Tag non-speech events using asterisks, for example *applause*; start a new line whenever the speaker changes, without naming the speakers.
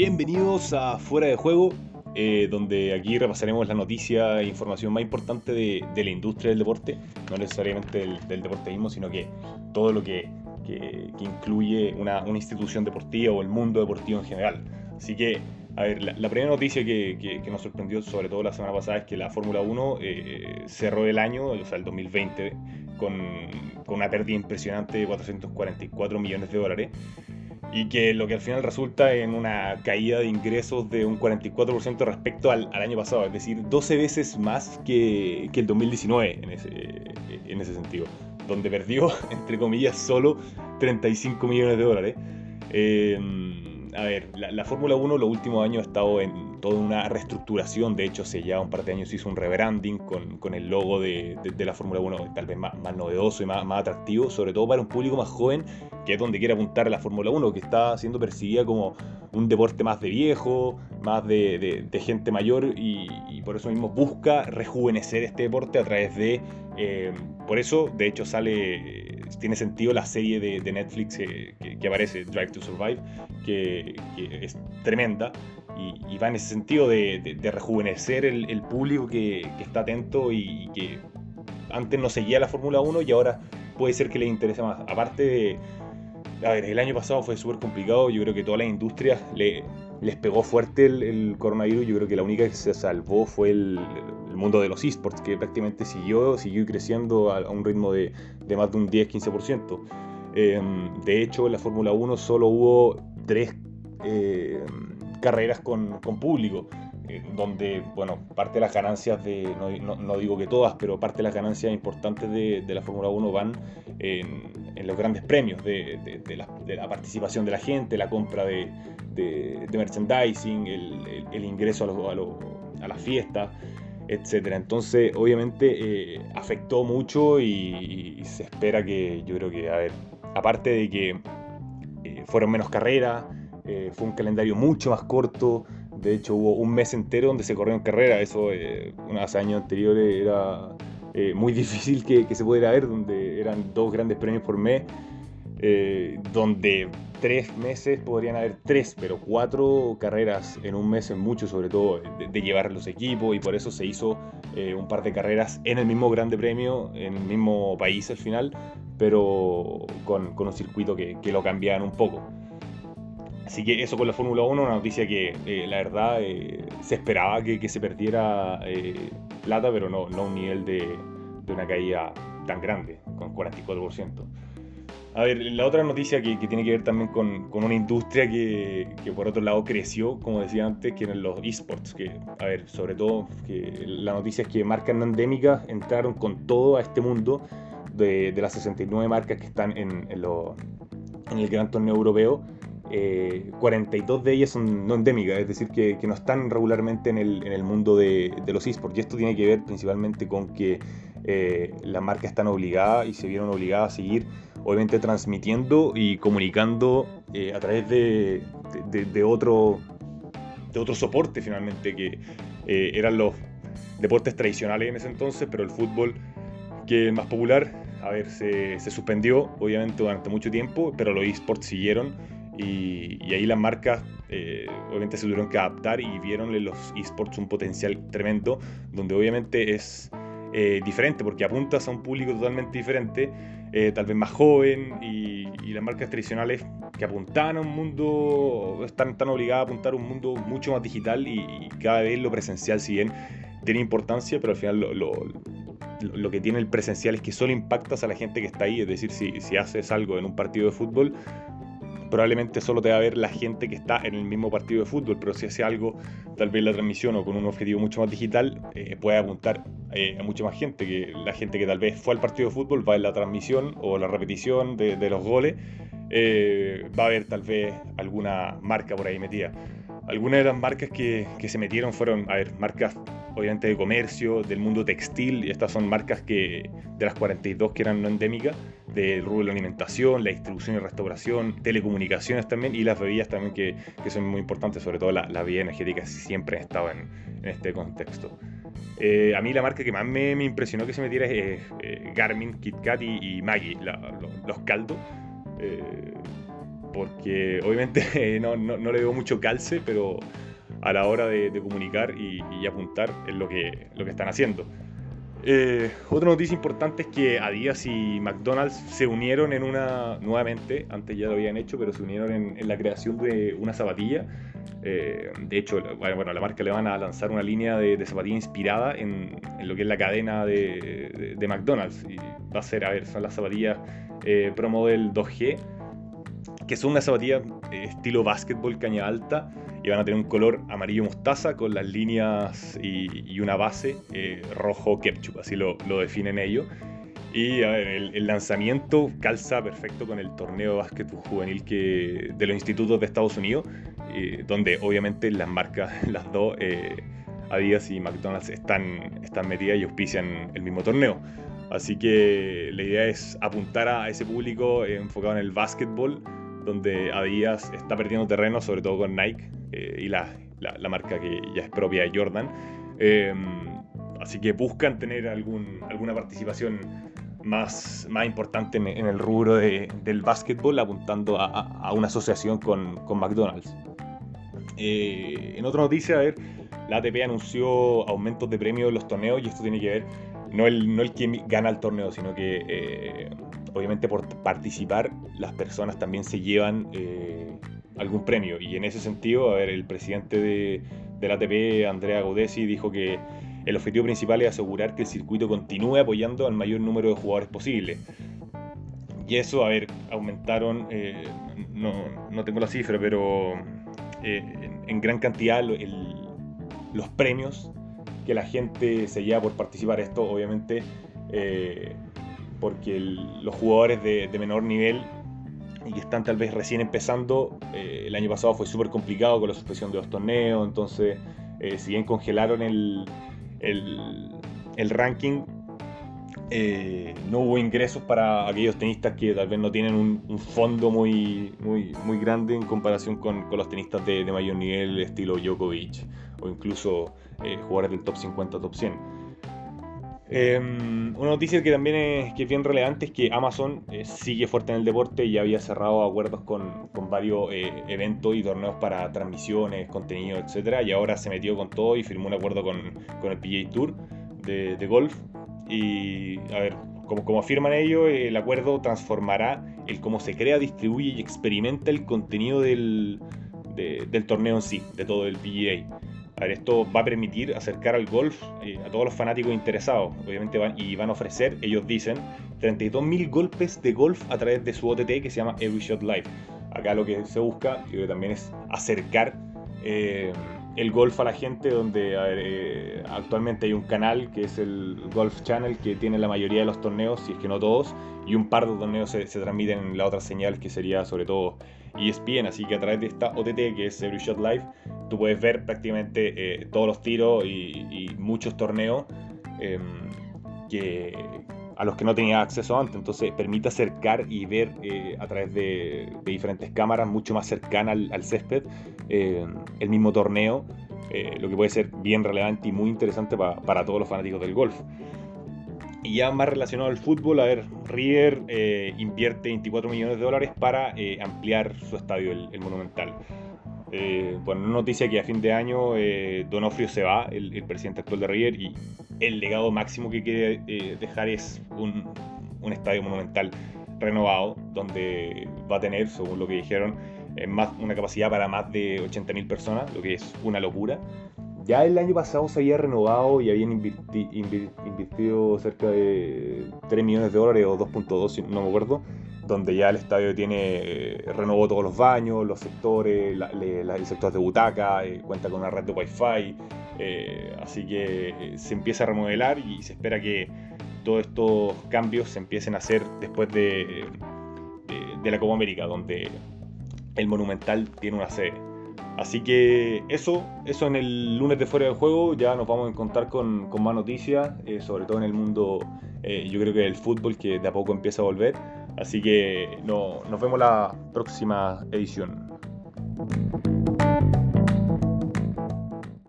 Bienvenidos a Fuera de Juego, eh, donde aquí repasaremos la noticia e información más importante de, la industria del deporte, no necesariamente del, del deporte mismo, sino que todo lo que, incluye una, institución deportiva o el mundo deportivo en general. Así que, a ver, la, primera noticia que, nos sorprendió, sobre todo la semana pasada, es que la Fórmula 1 eh, cerró el año, o sea, el 2020, con, con una pérdida impresionante de 444 millones de dólares y que lo que al final resulta en una caída de ingresos de un 44% respecto al, año pasado, es decir, 12 veces más que, que el 2019 en ese, en ese sentido, donde perdió, *laughs* entre comillas, solo 35 millones de dólares. Eh, a ver, la, Fórmula 1 los últimos años ha estado en toda una reestructuración. De hecho, hace ya un par de años hizo un rebranding con, con el logo de, de, la Fórmula 1 tal vez más, novedoso y más, más, atractivo, sobre todo para un público más joven, que es donde quiere apuntar a la Fórmula 1, que está siendo percibida como un deporte más de viejo, más de, de gente mayor, y, por eso mismo busca rejuvenecer este deporte a través de... Eh, por eso, de hecho, sale tiene sentido la serie de, Netflix que, aparece, Drive to Survive, que, es tremenda y, va en ese sentido de, rejuvenecer el, público que, está atento y, que antes no seguía la Fórmula 1 y ahora puede ser que le interese más. Aparte de, a ver, el año pasado fue súper complicado, yo creo que todas las industrias le, les pegó fuerte el, coronavirus, yo creo que la única que se salvó fue el, mundo de los esports, que prácticamente siguió, siguió creciendo a, un ritmo de, más de un 10-15%. Em, de hecho, en la Fórmula 1 solo hubo tres em, carreras con, público, eh, donde, bueno, parte de las ganancias de, no, digo que todas, pero parte de las ganancias importantes de, la Fórmula 1 van en, los grandes premios, de, la, participación de la gente, la compra de, merchandising, el, ingreso a, a, a las fiestas etcétera. Entonces, obviamente, eh, afectó mucho y, se espera que, yo creo que, a ver, aparte de que eh, fueron menos carreras, eh, fue un calendario mucho más corto. De hecho, hubo un mes entero donde se corrieron carreras. Eso, unos años anteriores, era muy *laughs* difícil que, que, se pudiera ver, donde eran dos grandes premios por mes. donde tres meses podrían haber tres, pero cuatro carreras en un mes es mucho, sobre todo de, llevar los equipos, y por eso se hizo eh, un par de carreras en el mismo Grande Premio, en el mismo país al final, pero con, con un circuito que, que, lo cambiaban un poco. Así que eso con la Fórmula 1, una noticia que eh, la verdad eh, se esperaba que, se perdiera plata, pero no, no un nivel de, de una caída tan grande, con 44%. A ver, la otra noticia que, tiene que ver también con, una industria que, por otro lado creció, como decía antes, que eran los esports, que, a ver, sobre todo, que la noticia es que marcas no endémicas entraron con todo a este mundo de, las 69 marcas que están en, en, el gran torneo europeo. 42 eh, de ellas son no endémicas, es decir, que, no están regularmente en el, mundo de, de, los esports. Y esto tiene que ver principalmente con que eh, las marcas están obligadas y se vieron obligadas a seguir obviamente transmitiendo y comunicando eh, a través de, de, otro, de otro soporte finalmente, que eran los deportes tradicionales en ese entonces, pero el fútbol que es más popular, a ver, se, se suspendió obviamente durante mucho tiempo, pero los esports siguieron y, y ahí las marcas eh, obviamente se tuvieron que adaptar y vieron los esports un potencial tremendo, donde obviamente es diferente porque apuntas a un público totalmente diferente eh, tal vez más joven y, las marcas tradicionales que apuntaban a un mundo, están, tan obligadas a apuntar a un mundo mucho más digital y, cada vez lo presencial, si bien tiene importancia, pero al final lo, lo, que tiene el presencial es que solo impactas a la gente que está ahí, es decir, si, si haces algo en un partido de fútbol, probablemente solo te va a ver la gente que está en el mismo partido de fútbol, pero si hace algo, tal vez la transmisión o con un objetivo mucho más digital, eh, puede apuntar eh, a mucha más gente, que la gente que tal vez fue al partido de fútbol va en la transmisión o la repetición de, los goles, eh, va a haber tal vez alguna marca por ahí metida. Algunas de las marcas que, que se metieron fueron, a ver, marcas obviamente de comercio, del mundo textil, y estas son marcas que de las 42 que eran no endémicas, del rubro de la alimentación, la distribución y restauración, telecomunicaciones también, y las bebidas también que, que son muy importantes, sobre todo la, la bebida energética siempre ha en, este contexto. Eh, a mí la marca que más me, me, impresionó que se metiera es eh, Garmin, KitKat y, y Maggie, los caldos. Eh, porque obviamente *laughs* no, no, le veo mucho calce, pero a la hora de, comunicar y, apuntar es lo que, lo que están haciendo. Eh, otra noticia importante es que Adidas y McDonald's se unieron en una, nuevamente, antes ya lo habían hecho, pero se unieron en, la creación de una zapatilla. Eh, de hecho, bueno, la marca le van a lanzar una línea de, zapatilla inspirada en, lo que es la cadena de, McDonald's. Va a ser, a ver, son las zapatillas eh, Pro Model 2G, que son una zapatilla estilo básquetbol caña alta y van a tener un color amarillo mostaza con las líneas y, una base eh, rojo ketchup, así lo, definen ellos. Y el, lanzamiento calza perfecto con el torneo de básquetbol juvenil que, de los institutos de Estados Unidos, donde obviamente las marcas, *laughs* las dos, eh, Adidas y McDonald's, están, están metidas y auspician el mismo torneo. Así que la idea es apuntar a ese público enfocado en el básquetbol, donde Adidas está perdiendo terreno, sobre todo con Nike, eh, y la, la, marca que ya es propia de Jordan. Em, así que buscan tener algún, alguna participación más, más importante en, el rubro de, del básquetbol, apuntando a, a, una asociación con, con McDonald's. Eh, en otra noticia, a ver, la ATP anunció aumentos de premios en los torneos y esto tiene que ver no el, no el que gana el torneo, sino que eh, obviamente por participar las personas también se llevan algún premio. Y en ese sentido, a ver, el presidente de, la ATP, Andrea Gaudesi, dijo que el objetivo principal es asegurar que el circuito continúe apoyando al mayor número de jugadores posible. Y eso, a ver, aumentaron, eh, no, no, tengo la cifra, pero eh, en, gran cantidad los premios que la gente se lleva por participar. Esto, obviamente, eh, porque los jugadores de, de menor nivel y que están tal vez recién empezando. Eh, el año pasado fue súper complicado con la suspensión de los torneos, entonces eh, si bien congelaron el, el, ranking, eh, no hubo ingresos para aquellos tenistas que tal vez no tienen un, fondo muy, muy, muy grande en comparación con, con los tenistas de, de, mayor nivel, estilo Djokovic o incluso jugadores del top 50, top 100. Em, una noticia que también es, que bien relevante es que Amazon eh, sigue fuerte en el deporte y había cerrado acuerdos con, varios eh, eventos y torneos para transmisiones, contenido, etc. Y ahora se metió con todo y firmó un acuerdo con, el PGA Tour de, golf. Y a ver, como, como afirman ellos, el acuerdo transformará el cómo se crea, distribuye y experimenta el contenido del, del torneo en sí, de todo el PGA. Esto va a permitir acercar al golf eh, a todos los fanáticos interesados, obviamente, van, y van a ofrecer, ellos dicen, 32.000 golpes de golf a través de su OTT que se llama Every Shot Live. Acá lo que se busca, que también es acercar eh, el golf a la gente, donde eh, actualmente hay un canal que es el Golf Channel que tiene la mayoría de los torneos, si es que no todos, y un par de torneos se, se transmiten en la otra señal que sería sobre todo ESPN, así que a través de esta OTT que es Every Shot Live, tú puedes ver prácticamente eh, todos los tiros y, muchos torneos em, que, a los que no tenía acceso antes. Entonces permite acercar y ver eh, a través de, diferentes cámaras mucho más cercana al, césped em, el mismo torneo, eh, lo que puede ser bien relevante y muy interesante para todos los fanáticos del golf. Y ya más relacionado al fútbol, a ver, River eh, invierte 24 millones de dólares para eh, ampliar su estadio, el, Monumental. Eh, bueno, noticia que a fin de año Donofrio se va, el, presidente actual de River, y el legado máximo que quiere dejar es un, un, estadio monumental renovado, donde va a tener, según lo que dijeron, más, una capacidad para más de 80.000 personas, lo que es una locura. Ya el año pasado se había renovado y habían invertido cerca de 3 millones de dólares o 2.2, no me acuerdo, donde ya el estadio tiene eh, renovó todos los baños, los sectores, el sector de butaca, eh, cuenta con una red de wifi, eh, así que se empieza a remodelar y se espera que todos estos cambios se empiecen a hacer después de, de la Copa América, donde el Monumental tiene una sede. Así que eso, eso en el lunes de fuera del juego, ya nos vamos a encontrar con, más noticias, eh, sobre todo en el mundo, eh, yo creo que el fútbol que de a poco empieza a volver. Así que no, nos vemos la próxima edición.